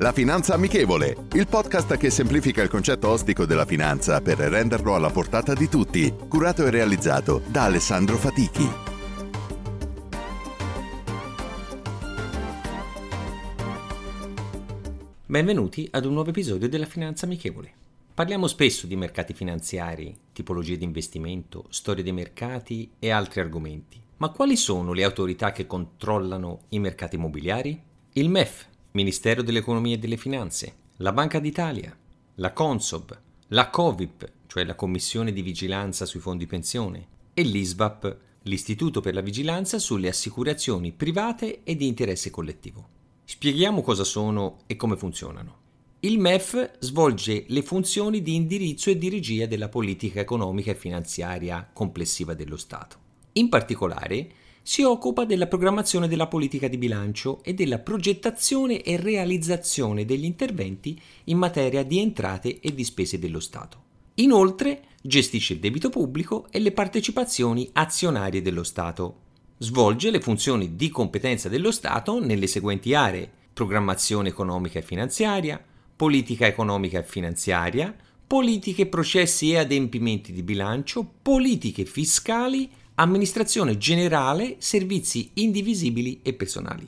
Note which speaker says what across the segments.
Speaker 1: La Finanza Amichevole, il podcast che semplifica il concetto ostico della finanza per renderlo alla portata di tutti, curato e realizzato da Alessandro Fatichi.
Speaker 2: Benvenuti ad un nuovo episodio della Finanza Amichevole. Parliamo spesso di mercati finanziari, tipologie di investimento, storie dei mercati e altri argomenti. Ma quali sono le autorità che controllano i mercati immobiliari? Il MEF, Ministero dell'Economia e delle Finanze, la Banca d'Italia, la Consob, la Covip, cioè la Commissione di Vigilanza sui Fondi Pensione, e l'ISVAP, l'Istituto per la Vigilanza sulle Assicurazioni Private e di Interesse Collettivo. Spieghiamo cosa sono e come funzionano. Il MEF svolge le funzioni di indirizzo e di regia della politica economica e finanziaria complessiva dello Stato. In particolare, si occupa della programmazione della politica di bilancio e della progettazione e realizzazione degli interventi in materia di entrate e di spese dello Stato. Inoltre gestisce il debito pubblico e le partecipazioni azionarie dello Stato. Svolge le funzioni di competenza dello Stato nelle seguenti aree programmazione economica e finanziaria, politica economica e finanziaria, politiche, processi e adempimenti di bilancio, politiche fiscali amministrazione generale, servizi indivisibili e personali.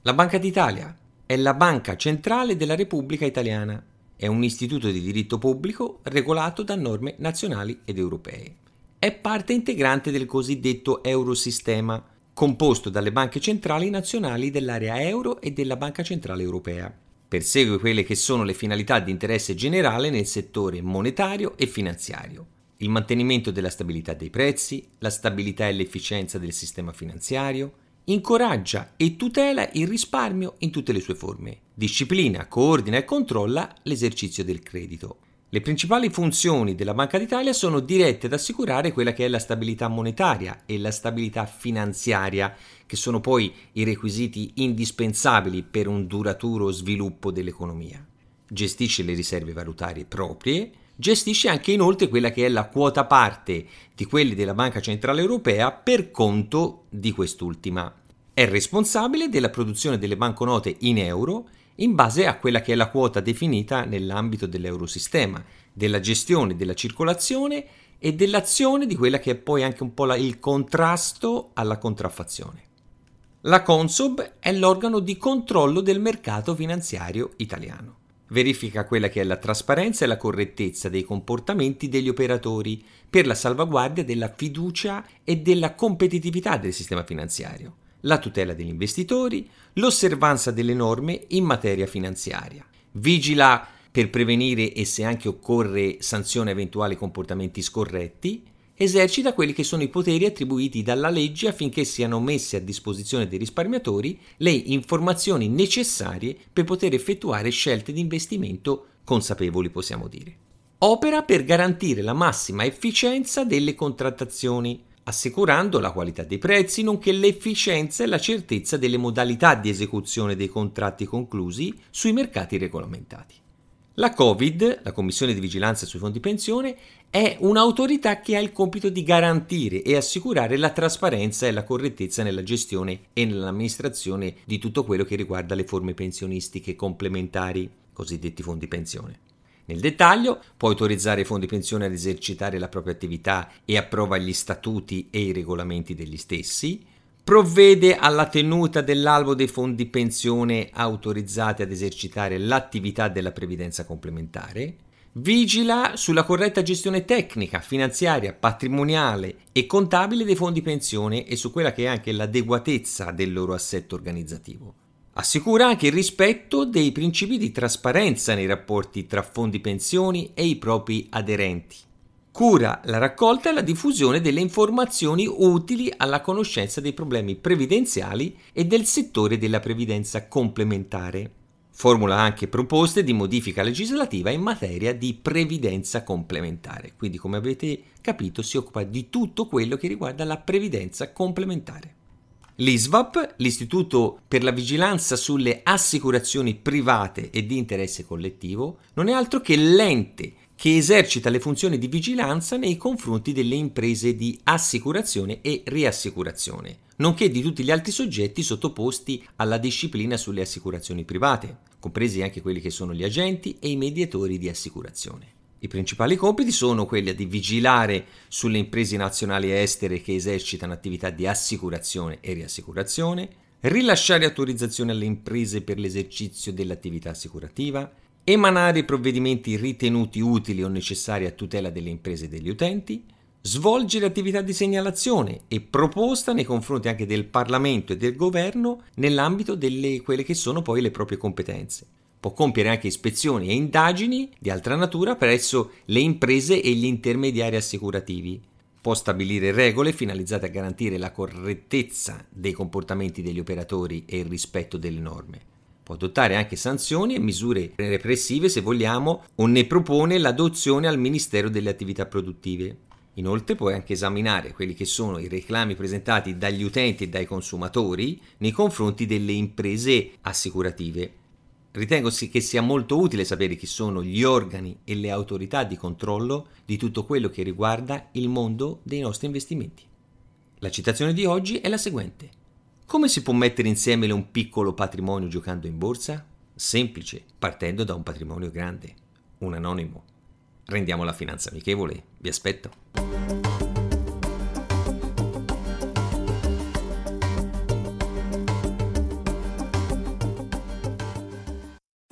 Speaker 2: La Banca d'Italia è la banca centrale della Repubblica Italiana. È un istituto di diritto pubblico regolato da norme nazionali ed europee. È parte integrante del cosiddetto Eurosistema, composto dalle banche centrali nazionali dell'area euro e della Banca Centrale Europea. Persegue quelle che sono le finalità di interesse generale nel settore monetario e finanziario il mantenimento della stabilità dei prezzi, la stabilità e l'efficienza del sistema finanziario, incoraggia e tutela il risparmio in tutte le sue forme, disciplina, coordina e controlla l'esercizio del credito. Le principali funzioni della Banca d'Italia sono dirette ad assicurare quella che è la stabilità monetaria e la stabilità finanziaria, che sono poi i requisiti indispensabili per un duraturo sviluppo dell'economia. Gestisce le riserve valutarie proprie, gestisce anche inoltre quella che è la quota parte di quelli della Banca Centrale Europea per conto di quest'ultima. È responsabile della produzione delle banconote in euro in base a quella che è la quota definita nell'ambito dell'eurosistema, della gestione della circolazione e dell'azione di quella che è poi anche un po' la, il contrasto alla contraffazione. La Consob è l'organo di controllo del mercato finanziario italiano verifica quella che è la trasparenza e la correttezza dei comportamenti degli operatori per la salvaguardia della fiducia e della competitività del sistema finanziario, la tutela degli investitori, l'osservanza delle norme in materia finanziaria. Vigila per prevenire e se anche occorre sanzione eventuali comportamenti scorretti esercita quelli che sono i poteri attribuiti dalla legge affinché siano messe a disposizione dei risparmiatori le informazioni necessarie per poter effettuare scelte di investimento consapevoli, possiamo dire. Opera per garantire la massima efficienza delle contrattazioni, assicurando la qualità dei prezzi, nonché l'efficienza e la certezza delle modalità di esecuzione dei contratti conclusi sui mercati regolamentati. La Covid, la Commissione di Vigilanza sui Fondi Pensione, è un'autorità che ha il compito di garantire e assicurare la trasparenza e la correttezza nella gestione e nell'amministrazione di tutto quello che riguarda le forme pensionistiche complementari, cosiddetti fondi pensione. Nel dettaglio, può autorizzare i fondi pensione ad esercitare la propria attività e approva gli statuti e i regolamenti degli stessi, provvede alla tenuta dell'albo dei fondi pensione autorizzati ad esercitare l'attività della previdenza complementare, vigila sulla corretta gestione tecnica, finanziaria, patrimoniale e contabile dei fondi pensione e su quella che è anche l'adeguatezza del loro assetto organizzativo. Assicura anche il rispetto dei principi di trasparenza nei rapporti tra fondi pensioni e i propri aderenti cura la raccolta e la diffusione delle informazioni utili alla conoscenza dei problemi previdenziali e del settore della previdenza complementare. Formula anche proposte di modifica legislativa in materia di previdenza complementare. Quindi, come avete capito, si occupa di tutto quello che riguarda la previdenza complementare. L'ISVAP, l'Istituto per la Vigilanza sulle Assicurazioni Private e di Interesse Collettivo, non è altro che l'ente che esercita le funzioni di vigilanza nei confronti delle imprese di assicurazione e riassicurazione, nonché di tutti gli altri soggetti sottoposti alla disciplina sulle assicurazioni private, compresi anche quelli che sono gli agenti e i mediatori di assicurazione. I principali compiti sono quelli di vigilare sulle imprese nazionali e estere che esercitano attività di assicurazione e riassicurazione, rilasciare autorizzazioni alle imprese per l'esercizio dell'attività assicurativa, emanare provvedimenti ritenuti utili o necessari a tutela delle imprese e degli utenti, svolgere attività di segnalazione e proposta nei confronti anche del Parlamento e del Governo nell'ambito delle quelle che sono poi le proprie competenze può compiere anche ispezioni e indagini di altra natura presso le imprese e gli intermediari assicurativi. Può stabilire regole finalizzate a garantire la correttezza dei comportamenti degli operatori e il rispetto delle norme. Può adottare anche sanzioni e misure repressive se vogliamo o ne propone l'adozione al Ministero delle attività produttive. Inoltre può anche esaminare quelli che sono i reclami presentati dagli utenti e dai consumatori nei confronti delle imprese assicurative Ritengo che sia molto utile sapere chi sono gli organi e le autorità di controllo di tutto quello che riguarda il mondo dei nostri investimenti. La citazione di oggi è la seguente. Come si può mettere insieme un piccolo patrimonio giocando in borsa? Semplice, partendo da un patrimonio grande. Un anonimo. Rendiamo la finanza amichevole. Vi aspetto.